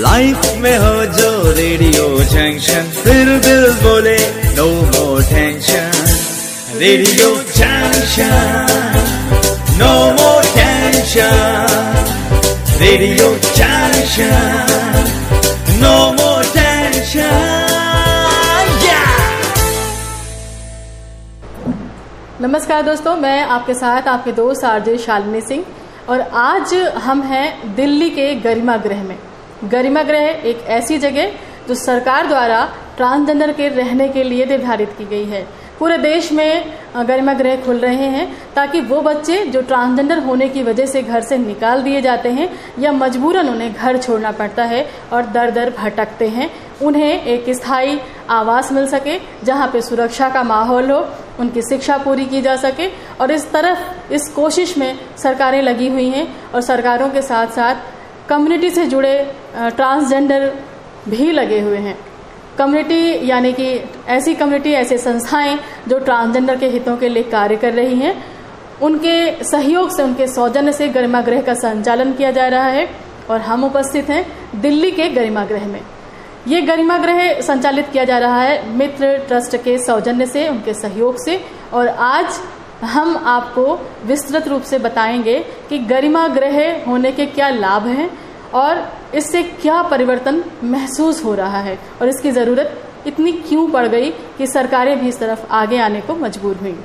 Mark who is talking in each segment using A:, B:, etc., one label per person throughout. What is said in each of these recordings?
A: Life में हो जो रेडियो जंक्शन फिर दिल बोले no more tension radio junction no more tension radio junction no more tension
B: नमस्कार दोस्तों, मैं आपके साथ आपके दोस्त आरजे शालिनी सिंह और आज हम हैं दिल्ली के गरिमा गृह में। गरिमा गृह एक ऐसी जगह जो सरकार द्वारा ट्रांसजेंडर के रहने के लिए निर्धारित की गई है। पूरे देश में गरिमा गृह खुल रहे हैं ताकि वो बच्चे जो ट्रांसजेंडर होने की वजह से घर से निकाल दिए जाते हैं या मजबूरन उन्हें घर छोड़ना पड़ता है और दर दर भटकते हैं, उन्हें एक स्थायी आवास मिल सके जहाँ पे सुरक्षा का माहौल हो, उनकी शिक्षा पूरी की जा सके और इस तरफ़, इस कोशिश में सरकारें लगी हुई हैं और सरकारों के साथ साथ कम्युनिटी से जुड़े ट्रांसजेंडर भी लगे हुए हैं। कम्युनिटी यानी कि ऐसी कम्युनिटी ऐसे संस्थाएँ जो ट्रांसजेंडर के हितों के लिए कार्य कर रही हैं, उनके सहयोग से, उनके सौजन्य से गरिमा गृह का संचालन किया जा रहा है और हम उपस्थित हैं दिल्ली के गरिमा गृह में। ये गरिमा गृह संचालित किया जा रहा है मित्र ट्रस्ट के सौजन्य से, उनके सहयोग से और आज हम आपको विस्तृत रूप से बताएँगे कि गरिमा गृह होने के क्या लाभ हैं और इससे क्या परिवर्तन महसूस हो रहा है? और इसकी ज़रूरत इतनी क्यों पड़ गई कि सरकारें भी इस तरफ़ आगे आने को मजबूर हुई?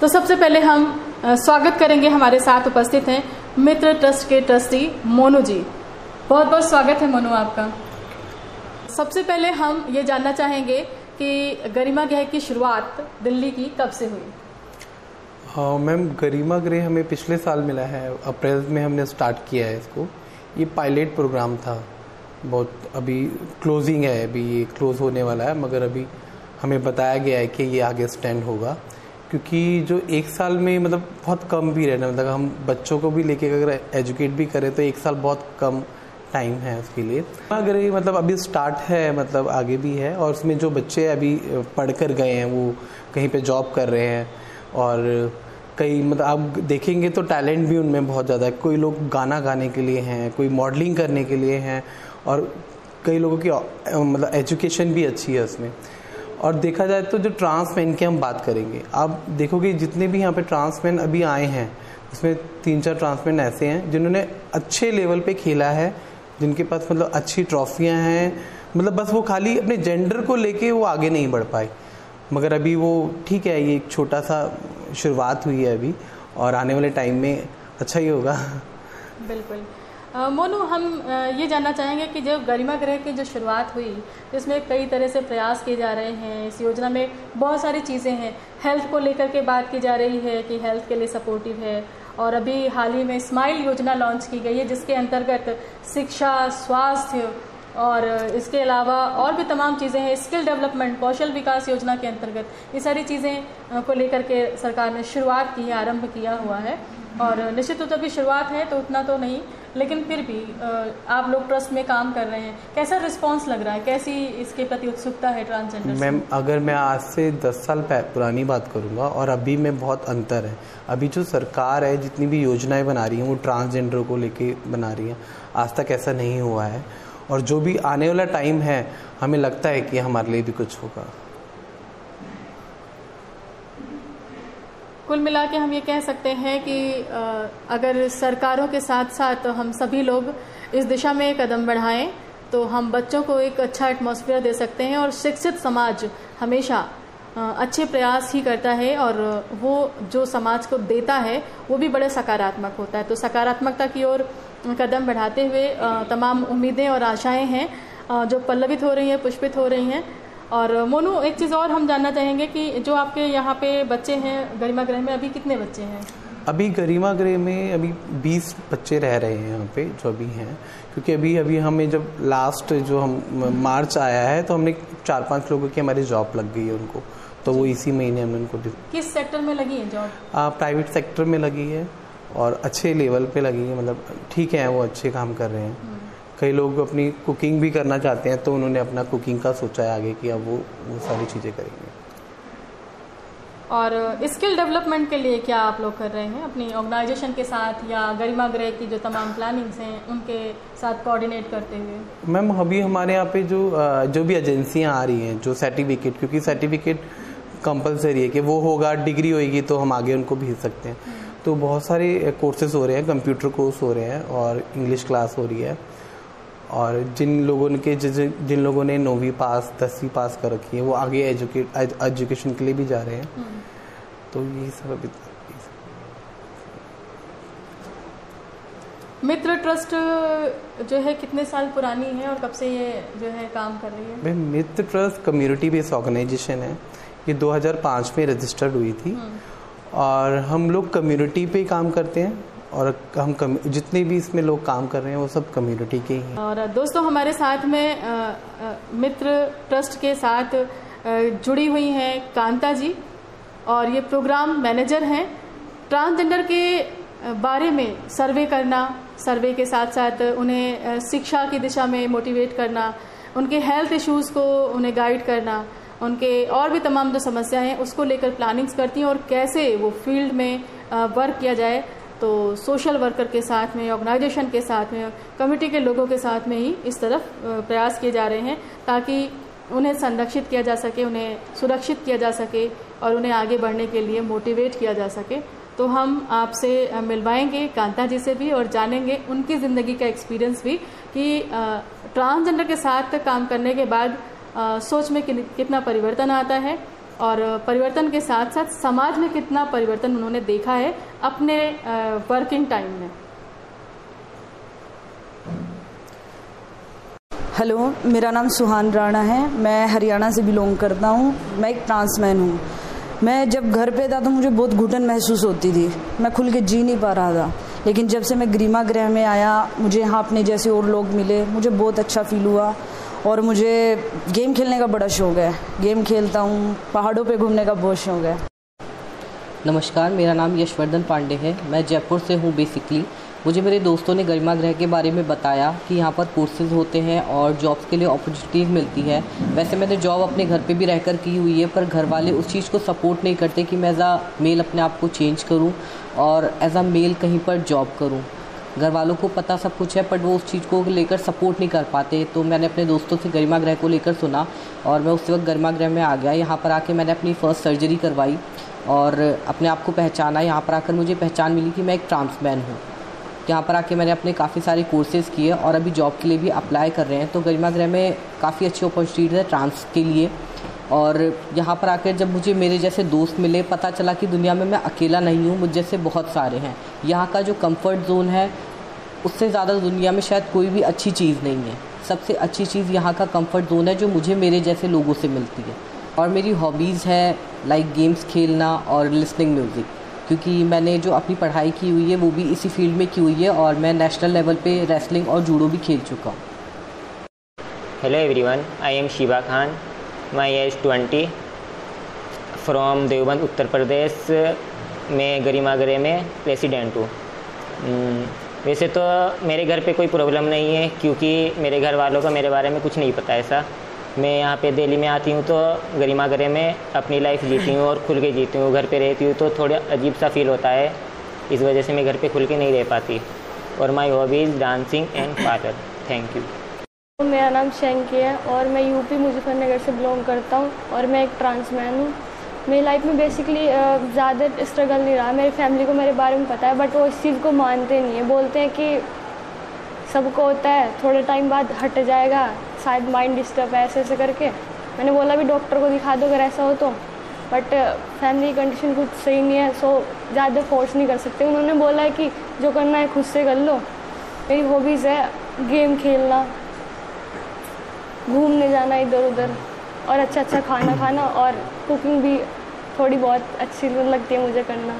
B: तो सबसे पहले हम स्वागत करेंगे हमारे साथ उपस्थित हैं मित्र ट्रस्ट के ट्रस्टी मोनू जी। बहुत बहुत स्वागत है मोनू आपका। सबसे पहले हम ये जानना चाहेंगे कि गरिमा गृह की शुरुआत दिल्ली की कब से हुई?
C: मैम, गरिमा गृह हमें पिछले साल मिला है। अप्रैल में हमने स्टार्ट किया है इसको। ये पायलट प्रोग्राम था। बहुत अभी क्लोजिंग है, अभी ये क्लोज होने वाला है, मगर अभी हमें बताया गया है कि ये आगे स्टैंड होगा। क्योंकि जो एक साल में मतलब बहुत कम भी रहना मतलब हम बच्चों को भी लेके अगर एजुकेट भी करें तो एक साल बहुत कम टाइम है उसके लिए। अगर ये मतलब अभी स्टार्ट है मतलब आगे भी है, और उसमें जो बच्चे अभी पढ़ कर गए हैं, वो कहीं पे जॉब कर रहे हैं, और कई मतलब आप देखेंगे तो टैलेंट भी उनमें बहुत ज़्यादा है। कोई लोग गाना गाने के लिए हैं, कोई मॉडलिंग करने के लिए हैं, और कई लोगों की मतलब एजुकेशन भी अच्छी है उसमें। और देखा जाए तो जो ट्रांसमैन की हम बात करेंगे, आप देखोगे जितने भी यहाँ पे ट्रांसमैन अभी आए हैं, उसमें तीन चार ट्रांसमैन ऐसे हैं जिन्होंने अच्छे लेवल पे खेला है, जिनके पास मतलब अच्छी ट्रॉफियाँ हैं मतलब बस वो खाली अपने जेंडर को लेके वो आगे नहीं बढ़ पाए। मगर अभी वो, ठीक है, ये एक छोटा सा शुरुआत हुई है अभी, और आने वाले टाइम में अच्छा ही होगा।
B: बिल्कुल। मोनू, हम ये जानना चाहेंगे कि जब गरिमा गृह की जो शुरुआत हुई इसमें कई तरह से प्रयास किए जा रहे हैं, इस योजना में बहुत सारी चीज़ें हैं। हेल्थ को लेकर के बात की जा रही है कि हेल्थ के लिए सपोर्टिव है, और अभी हाल ही में स्माइल योजना लॉन्च की गई है, जिसके अंतर्गत शिक्षा, स्वास्थ्य और इसके अलावा और भी तमाम चीज़ें हैं स्किल डेवलपमेंट कौशल विकास योजना के अंतर्गत। ये सारी चीज़ें को लेकर के सरकार ने शुरुआत की है, आरंभ किया हुआ है। और निश्चित रूप से अभी शुरुआत है तो उतना तो नहीं, लेकिन फिर भी आप लोग ट्रस्ट में काम कर रहे हैं। कैसा रिस्पांस लग रहा है? कैसी इसके प्रति उत्सुकता है ट्रांसजेंडर
C: मैम, अगर मैं आज से दस साल पुरानी बात करूँगा और अभी में बहुत अंतर है। अभी जो सरकार है, जितनी भी योजनाएँ बना रही हैं, वो ट्रांसजेंडर को लेके बना रही हैं। आज तक ऐसा नहीं हुआ है। और जो भी आने वाला टाइम है, हमें लगता है कि हमारे लिए भी कुछ होगा।
B: कुल मिला के हम ये कह सकते हैं कि अगर सरकारों के साथ साथ हम सभी लोग इस दिशा में कदम बढ़ाएँ तो हम बच्चों को एक अच्छा एटमॉस्फेयर दे सकते हैं और शिक्षित समाज हमेशा अच्छे प्रयास ही करता है और वो जो समाज को देता है, वो भी बड़े सकारात्मक होता है। तो सकारात्मकता की ओर कदम बढ़ाते हुए तमाम उम्मीदें और आशाएँ हैं जो पल्लवित हो रही हैं पुष्पित हो रही हैं। और मोनू एक चीज़ और हम जानना चाहेंगे कि जो आपके यहाँ पे बच्चे हैं गरिमा गृह में अभी कितने बच्चे हैं?
C: अभी गरिमा गृह में अभी 20 बच्चे रह रहे हैं यहाँ पे जो अभी हैं। क्योंकि अभी अभी हमें जब लास्ट जो हम मार्च आया है तो हमने चार पाँच लोगों की हमारी जॉब लग गई है उनको। तो वो इसी महीने हमने उनको
B: किस सेक्टर में लगी है जॉब
C: प्राइवेट सेक्टर में लगी है। और अच्छे लेवल पे लगी है मतलब ठीक है वो अच्छे काम कर रहे हैं। हम्म। कई लोग अपनी कुकिंग भी करना चाहते हैं तो उन्होंने अपना कुकिंग का सोचा है आगे कि अब वो वो सारी चीज़ें करेंगे।
B: और स्किल डेवलपमेंट के लिए क्या आप लोग कर रहे हैं? अपनी ऑर्गेनाइजेशन के साथ या गरिमा ग्रह की जो तमाम प्लानिंग्स हैं उनके साथ कोऑर्डिनेट करते हुए?
C: मैम अभी हमारे यहाँ पे जो जो भी एजेंसियाँ आ रही हैं जो सर्टिफिकेट क्योंकि सर्टिफिकेट कंपलसरी है कि वो होगा डिग्री होगी तो हम आगे उनको भेज सकते हैं। तो बहुत सारे कोर्सेज हो रहे हैं कंप्यूटर कोर्स हो रहे हैं और इंग्लिश क्लास हो रही है। और जिन लोगों के जिन लोगों ने नौवीं पास दसवीं पास कर रखी है वो आगे एजुकेट एजुकेशन के लिए भी जा रहे हैं। हम्म। तो यही सब अभी
B: मित्र ट्रस्ट जो है कितने साल पुरानी है और कब से ये जो है काम कर रही है?
C: Mitra trust community based organisation है। ये 2005 में रजिस्टर्ड हुई थी। हम्म। और हम लोग कम्युनिटी पे काम करते हैं और हम जितने भी इसमें लोग काम कर रहे हैं वो सब कम्युनिटी के ही हैं।
B: और दोस्तों हमारे साथ में आ, मित्र ट्रस्ट के साथ जुड़ी हुई हैं कांता जी और ये प्रोग्राम मैनेजर हैं। ट्रांसजेंडर के बारे में सर्वे करना सर्वे के साथ साथ उन्हें शिक्षा की दिशा में मोटिवेट करना उनके हेल्थ इश्यूज़ को उन्हें गाइड करना उनके और भी तमाम जो समस्याएँ हैं, उसको लेकर प्लानिंग्स करती हैं और कैसे वो फ़ील्ड में वर्क किया जाए। तो सोशल वर्कर के साथ में ऑर्गेनाइजेशन के साथ में कमिटी के लोगों के साथ में ही इस तरफ़ प्रयास किए जा रहे हैं ताकि उन्हें संरक्षित किया जा सके, उन्हें सुरक्षित किया जा सके और उन्हें आगे बढ़ने के लिए मोटिवेट किया जा सके। तो हम आपसे मिलवाएँगे, कांता जी से भी और जानेंगे उनकी ज़िंदगी का एक्सपीरियंस भी कि ट्रांसजेंडर के साथ काम करने के बाद सोच में कितना परिवर्तन आता है और परिवर्तन के साथ साथ समाज में कितना परिवर्तन उन्होंने देखा है अपने वर्किंग टाइम में।
D: हेलो मेरा नाम सुहान राणा है। मैं हरियाणा से बिलोंग करता हूँ। मैं एक ट्रांसमैन हूँ। मैं जब घर पे था तो मुझे बहुत घुटन महसूस होती थी। मैं खुल के जी नहीं पा रहा था। लेकिन जब से मैं ग्रीमा ग्रह में आया, मुझे यहाँ अपने जैसे और लोग मिले, मुझे बहुत अच्छा फील हुआ। और मुझे गेम खेलने का बड़ा शौक है। गेम खेलता हूँ, पहाड़ों पे घूमने का बहुत शौक है।
E: नमस्कार, मेरा नाम यशवर्धन पांडे है। मैं जयपुर से हूँ बेसिकली मुझे मेरे दोस्तों ने गरिमा ग्रह के बारे में बताया कि यहाँ पर कोर्सेज होते हैं और जॉब्स के लिए अपॉर्चुनिटीज़ मिलती है। वैसे मैंने जॉब अपने घर पे भी रहकर की हुई है, पर घर वाले उस चीज़ को सपोर्ट नहीं करते कि मैं एज आ मेल अपने आप को चेंज करूँ और एज आ मेल कहीं पर जॉब करूँ। घर वालों को पता सब कुछ है बट वो उस चीज़ को लेकर सपोर्ट नहीं कर पाते। तो मैंने अपने दोस्तों से गरिमा ग्रह को लेकर सुना और मैं उस वक्त गरिमा ग्रह में आ गया। यहाँ पर आके मैंने अपनी फ़र्स्ट सर्जरी करवाई और अपने आप को पहचाना। यहाँ पर आकर मुझे पहचान मिली कि मैं एक ट्रांसमैन हूँ। यहाँ पर आके मैंने अपने काफ़ी सारे कोर्सेज़ किए और अभी जॉब के लिए भी अप्लाई कर रहे हैं। तो गरिमा ग्रह में काफ़ी अच्छी अपॉर्चुनिटीज़ है ट्रांस के लिए। और यहाँ पर आकर जब मुझे मेरे जैसे दोस्त मिले, पता चला कि दुनिया में मैं अकेला नहीं हूँ, मुझ जैसे बहुत सारे हैं। यहाँ का जो कंफर्ट जोन है उससे ज़्यादा दुनिया में शायद कोई भी अच्छी चीज़ नहीं है। सबसे अच्छी चीज़ यहाँ का कंफर्ट जोन है जो मुझे मेरे जैसे लोगों से मिलती है। और मेरी हॉबीज़ है लाइक गेम्स खेलना और लिसनिंग म्यूज़िक क्योंकि मैंने जो अपनी पढ़ाई की हुई है वो भी इसी फ़ील्ड में की हुई है और मैं नेशनल लेवल पे रेसलिंग और जूडो भी खेल चुका हूँ।
F: Hello everyone I am Shiva Khan my age twenty from Deoband Uttar Pradesh में गरिमागरे में प्रेसिडेंट हूँ। Hmm, वैसे तो मेरे घर पे कोई प्रॉब्लम नहीं है, क्योंकि मेरे घर वालों का मेरे बारे में कुछ नहीं पता ऐसा। मैं यहाँ पे दिल्ली में आती हूँ तो गरिमा गरे में अपनी लाइफ जीती हूँ और खुल के जीती हूँ। घर पे रहती हूँ तो थोड़ा अजीब सा फील होता है। इस वजह से मैं घर पे खुल के नहीं रह पाती। और my hobbies dancing and parlour thank you
G: मेरा नाम शेंकी है और मैं यूपी मुजफ्फरनगर से बिलोंग करता हूँ और मैं एक ट्रांसमैन हूँ। मेरी लाइफ में बेसिकली ज़्यादा स्ट्रगल नहीं रहा। मेरी फैमिली को मेरे बारे में पता है बट वो इस चीज़ को मानते नहीं है। बोलते हैं कि सबको होता है, थोड़े टाइम बाद हट जाएगा, शायद माइंड डिस्टर्ब है ऐसे ऐसे करके। मैंने बोला भी डॉक्टर को दिखा दो अगर ऐसा हो तो। बट फैमिली कंडीशन कुछ सही नहीं है सो ज़्यादा फोर्स नहीं कर सकते। उन्होंने बोला है कि जो करना है खुद से कर लो। मेरी हॉबीज़ है गेम खेलना, घूमने जाना इधर उधर और अच्छा अच्छा खाना खाना, और कुकिंग भी थोड़ी बहुत अच्छी लगती है मुझे करना।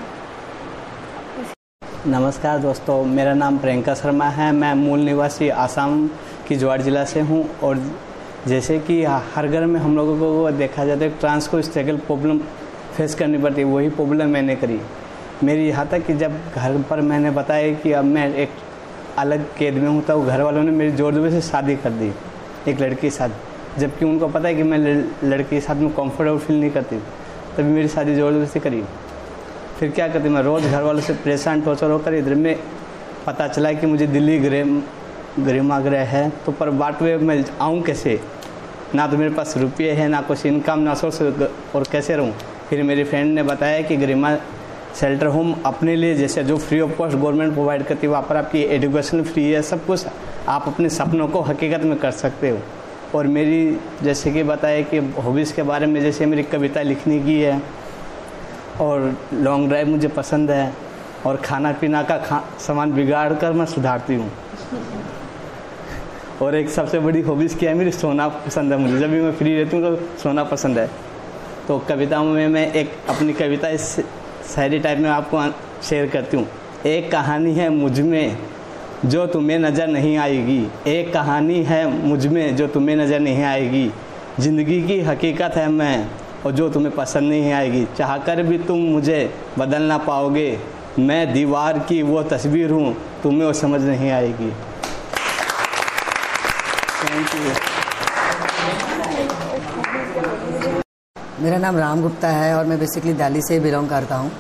H: नमस्कार दोस्तों, मेरा नाम प्रियंका शर्मा है। मैं मूल निवासी आसाम की जवाड़ ज़िला से हूँ और जैसे कि हर घर में हम लोगों को देखा जाता है, ट्रांस को स्ट्रगल प्रॉब्लम फेस करनी पड़ती है, वही प्रॉब्लम मैंने करी। मेरी यहाँ तक कि जब घर पर मैंने बताया कि अब मैं एक अलग कैद में हूँ तो घर वालों ने मेरी ज़ोर ज़ोर से शादी कर दी, एक लड़की के साथ। जबकि उनको पता है कि मैं लड़की के साथ में कम्फर्टेबल फील नहीं करती। तभी मेरी शादी ज़बरदस्ती करी। फिर क्या करती मैं रोज़ घर वालों से परेशान टॉर्चर होकर इधर में पता चला कि मुझे दिल्ली गृह गृहमाग्रह है। तो पर बाट वे मैं आऊँ कैसे? ना तो मेरे पास रुपये है, ना कुछ इनकम ना सोर्स, और कैसे रहूँ? फिर मेरी फ्रेंड ने बताया कि गरिमा शेल्टर होम अपने लिए, जैसे जो free of cost government provide करती है, वहाँ पर आपकी एजुकेशन फ्री है, सब कुछ आप अपने सपनों को हकीकत में कर सकते हो। और मेरी जैसे कि बताया कि हॉबीज़ के बारे में जैसे मेरी कविता लिखने की है, और लॉन्ग ड्राइव मुझे पसंद है, और खाना पीना का खा, सामान बिगाड़ कर मैं सुधारती हूँ। और एक सबसे बड़ी हॉबीज़ क्या है, मेरी सोना पसंद है मुझे। जब भी मैं फ्री रहती हूँ तो सोना पसंद है। तो कविताओं में मैं एक अपनी कविता इस शायरी टाइप में आपको शेयर करती हूँ। एक कहानी है मुझमें जो तुम्हें नज़र नहीं आएगी। एक कहानी है मुझमें जो तुम्हें नज़र नहीं आएगी। ज़िंदगी की हकीकत है मैं, और जो तुम्हें पसंद नहीं आएगी। चाहकर भी तुम मुझे बदल ना पाओगे। मैं दीवार की वो तस्वीर हूँ, तुम्हें वो समझ नहीं आएगी। थैंक यू
I: मेरा नाम राम गुप्ता है और मैं बेसिकली दिल्ली से बिलोंग करता हूँ।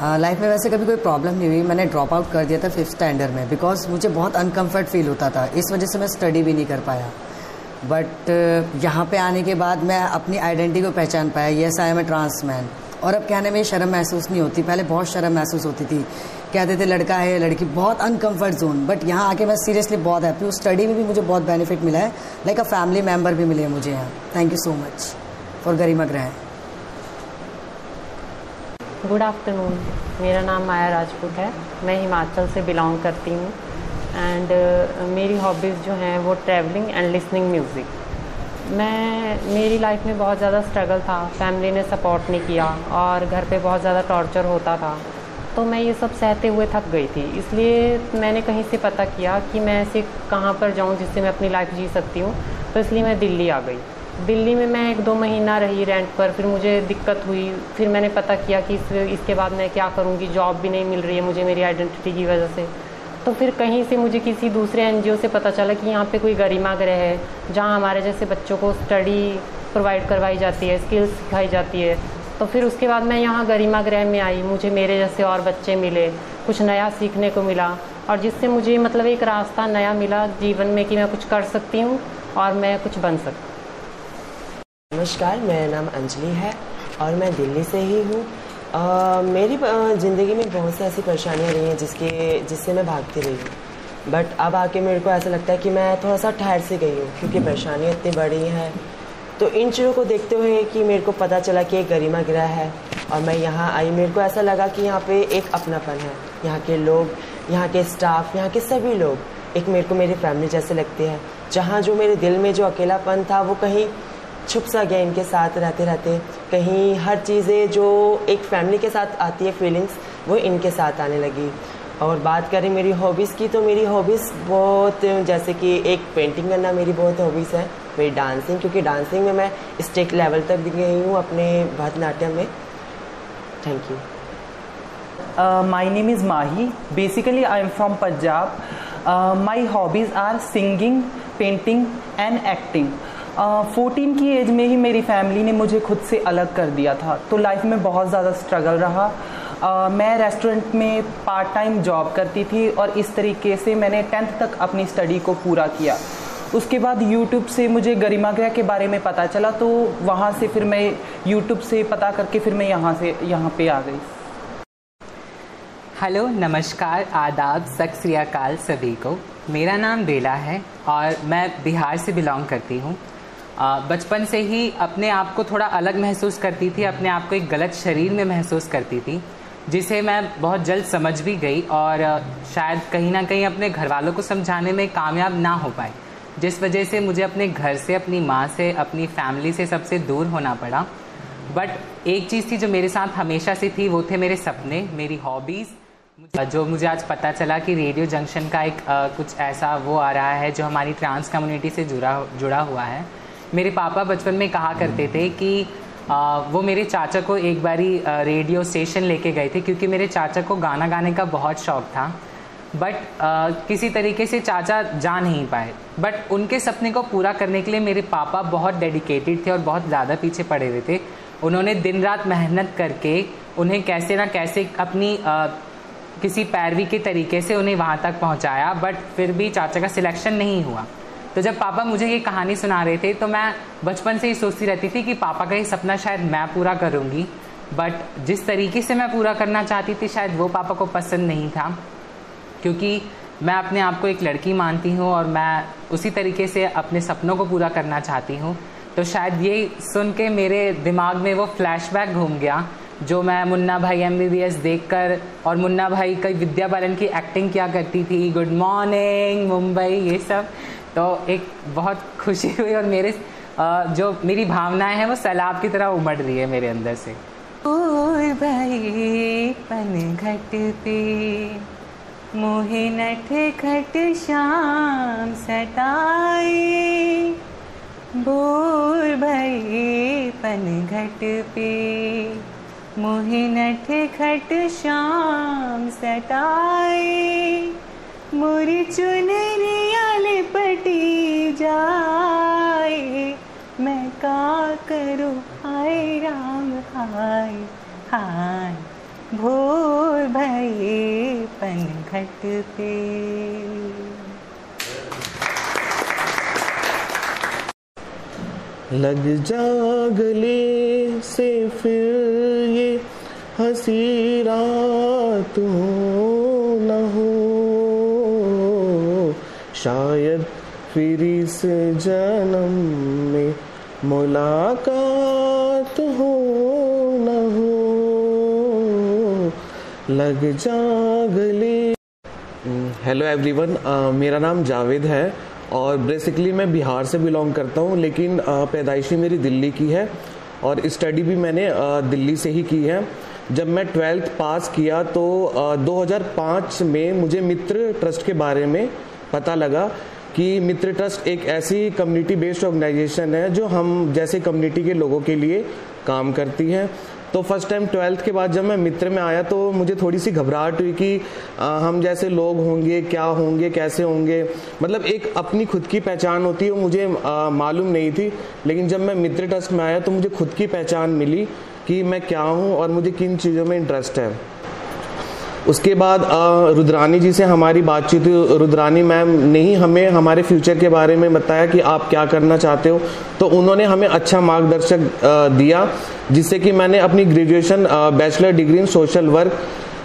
I: लाइफ में वैसे कभी कोई प्रॉब्लम नहीं हुई। मैंने ड्रॉप आउट कर दिया था फिफ्थ स्टैंडर्ड में बिकॉज़ मुझे बहुत अनकम्फर्ट फील होता था। इस वजह से मैं स्टडी भी नहीं कर पाया। बट यहाँ पे आने के बाद मैं अपनी आइडेंटिटी को पहचान पाया। Yes I am a transman और अब कहने में शर्म महसूस नहीं होती। पहले बहुत शर्म महसूस होती थी। कहते थे, लड़का है, लड़की, बहुत अनकम्फर्ट जोन बट यहाँ आके मैं सीरियसली बहुत हैप्पी हूँ। स्टडी में भी मुझे बहुत बेनिफिट मिला है। लाइक अ फैमिली मेंबर भी मिले मुझे यहाँ। Thank you so much for Garima Griha
J: good afternoon मेरा नाम माया राजपूत है। मैं हिमाचल से बिलोंग करती हूँ। एंड uh, मेरी हॉबीज़ जो हैं वो ट्रैवलिंग एंड लिसनिंग म्यूज़िक मैं मेरी लाइफ में बहुत ज़्यादा स्ट्रगल था। फैमिली ने सपोर्ट नहीं किया और घर पे बहुत ज़्यादा टॉर्चर होता था। तो मैं ये सब सहते हुए थक गई थी। इसलिए मैंने कहीं से पता किया कि मैं ऐसे कहाँ पर जाऊँ जिससे मैं अपनी लाइफ जी सकती हूँ। तो इसलिए मैं दिल्ली आ गई। दिल्ली में मैं एक दो महीना रही रेंट पर, फिर मुझे दिक्कत हुई। फिर मैंने पता किया कि इस, इसके बाद मैं क्या करूँगी जॉब भी नहीं मिल रही है मुझे मेरी आइडेंटिटी की वजह से। तो फिर कहीं से मुझे किसी दूसरे एनजीओ से पता चला कि यहाँ पे कोई गरिमा ग्रह है, जहाँ हमारे जैसे बच्चों को स्टडी प्रोवाइड करवाई जाती है स्किल्स सिखाई जाती है। तो फिर उसके बाद मैं यहाँ गरिमा ग्रह में आई, मुझे मेरे जैसे और बच्चे मिले, कुछ नया सीखने को मिला। और जिससे मुझे मतलब एक रास्ता नया मिला जीवन में कि मैं कुछ कर सकती हूँ और मैं कुछ बन सकती
K: नमस्कार, मेरा नाम अंजलि है और मैं दिल्ली से ही हूँ। मेरी ज़िंदगी में बहुत सी ऐसी परेशानियाँ रही हैं जिसके, जिससे मैं भागती रही हूँ। बट अब आके मेरे को ऐसा लगता है कि मैं थोड़ा सा ठहर से गई हूँ क्योंकि परेशानियाँ इतनी बड़ी हैं। तो इन चीज़ों को देखते हुए कि मेरे को पता चला कि एक गरिमा गिरा है और मैं यहाँ आई। मेरे को ऐसा लगा कि यहाँ पे एक अपनापन है। यहाँ के लोग, यहाँ के स्टाफ यहाँ के सभी लोग एक मेरे को मेरी फैमिली जैसे लगते हैं। जहाँ जो मेरे दिल में जो अकेलापन था वो कहीं छुप सा गया इनके साथ रहते रहते। कहीं हर चीज़ें जो एक फैमिली के साथ आती है फीलिंग्स वो इनके साथ आने लगी। और बात करें मेरी हॉबीज़ की तो मेरी हॉबीज़ बहुत, जैसे कि एक पेंटिंग करना मेरी बहुत हॉबीज़ है, मेरी डांसिंग क्योंकि डांसिंग में मैं स्टेट लेवल तक भी गई हूँ अपने भरतनाट्यम में। Thank you
L: my name is Mahi basically I am from Punjab my hobbies are singing painting and acting fourteen की एज में ही मेरी फैमिली ने मुझे खुद से अलग कर दिया था। तो लाइफ में बहुत ज़्यादा स्ट्रगल रहा। uh, मैं रेस्टोरेंट में पार्ट टाइम जॉब करती थी और इस तरीके से मैंने टेंथ तक अपनी स्टडी को पूरा किया। उसके बाद यूट्यूब से मुझे गरिमा ग्रह के बारे में पता चला तो वहाँ से फिर मैं यूट्यूब से पता करके फिर मैं यहाँ से यहाँ पे आ गई।
M: हेलो नमस्कार आदाब सत सभी को। मेरा नाम बेला है और मैं बिहार से बिलोंग करती हूँ। बचपन से ही अपने आप को थोड़ा अलग महसूस करती थी अपने आप को एक गलत शरीर में महसूस करती थी जिसे मैं बहुत जल्द समझ भी गई और शायद कहीं ना कहीं अपने घर वालों को समझाने में कामयाब ना हो पाए जिस वजह से मुझे अपने घर से अपनी माँ से अपनी फैमिली से सबसे दूर होना पड़ा। बट एक चीज़ थी जो मेरे साथ हमेशा से थी वो थे मेरे सपने मेरी हॉबीज़ जो मुझे आज पता चला कि रेडियो जंक्शन का एक आ, कुछ ऐसा वो आ रहा है जो हमारी ट्रांस कम्युनिटी से जुड़ा जुड़ा हुआ है। मेरे पापा बचपन में कहा करते थे कि आ, वो मेरे चाचा को एक बारी रेडियो स्टेशन लेके गए थे क्योंकि मेरे चाचा को गाना गाने का बहुत शौक था। बट किसी तरीके से चाचा जा नहीं पाए। बट उनके सपने को पूरा करने के लिए मेरे पापा बहुत डेडिकेटेड थे और बहुत ज़्यादा पीछे पड़े हुए थे। उन्होंने दिन रात मेहनत करके उन्हें कैसे ना कैसे अपनी आ, किसी पैरवी के तरीके से उन्हें वहाँ तक पहुँचाया बट फिर भी चाचा का सिलेक्शन नहीं हुआ। तो जब पापा मुझे ये कहानी सुना रहे थे तो मैं बचपन से ही सोचती रहती थी कि पापा का ये सपना शायद मैं पूरा करूँगी। बट जिस तरीके से मैं पूरा करना चाहती थी, शायद वो पापा को पसंद नहीं था। क्योंकि मैं अपने आप को एक लड़की मानती हूँ और मैं उसी तरीके से अपने सपनों को पूरा करना चाहती हूँ। तो शायद ये सुन के मेरे दिमाग में वो फ्लैशबैक घूम गया, जो मैं मुन्ना भाई एम बी बी एस देख कर और मुन्ना भाई कई विद्या बालन की एक्टिंग क्या करती थी। गुड मॉर्निंग मुंबई, ये सब। तो एक बहुत खुशी हुई और मेरे जो मेरी भावनाएँ हैं वो सैलाब की तरह उमड़ रही है मेरे अंदर से। भाई, पन घट मोहे नठ खट शाम सटाए बोर भई, पन घट पे मोहे नठ खट शाम सटाए मोरी चुनरिया लिपटी जाए, मैं का करूँ? हाय राम, हाय हाय। भोर भये पन घट पे
N: लग जागले से फिर ये हसी रात फिर इस जन्म में मुलाकात हो न हो, लग जा गले हेलो एवरीवन मेरा नाम जावेद है और बेसिकली मैं बिहार से बिलोंग करता हूँ, लेकिन पैदाइशी मेरी दिल्ली की है और स्टडी भी मैंने दिल्ली से ही की है। जब मैं ट्वेल्थ पास किया तो 2005 में मुझे मित्र ट्रस्ट के बारे में पता लगा कि मित्र ट्रस्ट एक ऐसी कम्युनिटी बेस्ड ऑर्गेनाइजेशन है जो हम जैसे कम्युनिटी के लोगों के लिए काम करती है। तो फ़र्स्ट टाइम ट्वेल्थ के बाद जब मैं मित्र में आया तो मुझे थोड़ी सी घबराहट हुई कि आ, हम जैसे लोग होंगे क्या होंगे कैसे होंगे? मतलब एक अपनी खुद की पहचान होती है वो मुझे मालूम नहीं थी। लेकिन जब मैं मित्र ट्रस्ट में आया तो मुझे खुद की पहचान मिली कि मैं क्या हूँ और मुझे किन चीज़ों में इंटरेस्ट है। उसके बाद रुद्रानी जी से हमारी बातचीत हुई रुद्रानी मैम ने ही हमें हमारे फ्यूचर के बारे में बताया कि आप क्या करना चाहते हो। तो उन्होंने हमें अच्छा मार्गदर्शक दिया, जिससे कि मैंने अपनी graduation bachelor degree in social work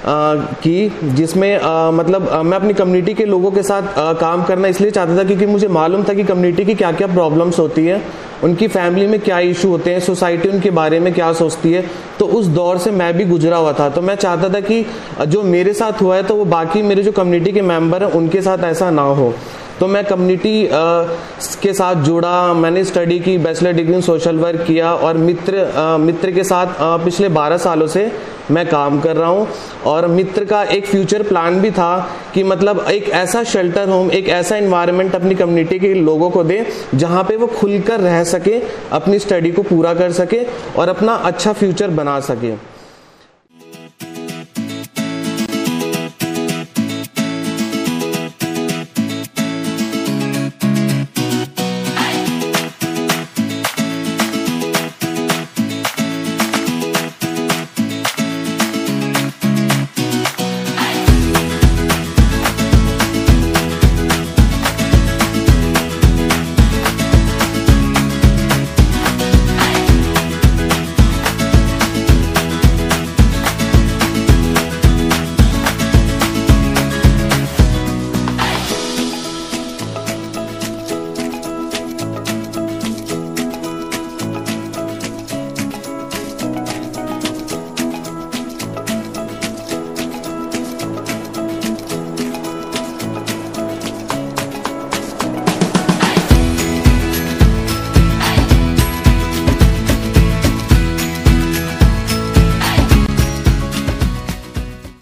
N: की जिसमें मतलब मैं अपनी कम्युनिटी के लोगों के साथ काम करना इसलिए चाहता था क्योंकि मुझे मालूम था कि कम्युनिटी की क्या क्या प्रॉब्लम्स होती है उनकी फैमिली में क्या इशू होते हैं सोसाइटी उनके बारे में क्या सोचती है। तो उस दौर से मैं भी गुजरा हुआ था। तो मैं चाहता था कि जो मेरे साथ हुआ है तो वो बाकी मेरे जो कम्युनिटी के मेंबर हैं उनके साथ ऐसा ना हो। तो मैं कम्युनिटी के साथ जुड़ा मैंने स्टडी की बैचलर डिग्री सोशल वर्क किया और मित्र आ, मित्र के साथ आ, पिछले 12 सालों से मैं काम कर रहा हूँ। और मित्र का एक फ्यूचर प्लान भी था कि मतलब एक ऐसा शेल्टर होम एक ऐसा इन्वायरमेंट अपनी कम्युनिटी के लोगों को दे, जहाँ पे वो खुलकर रह सके, अपनी स्टडी को पूरा कर सके और अपना अच्छा फ्यूचर बना सके।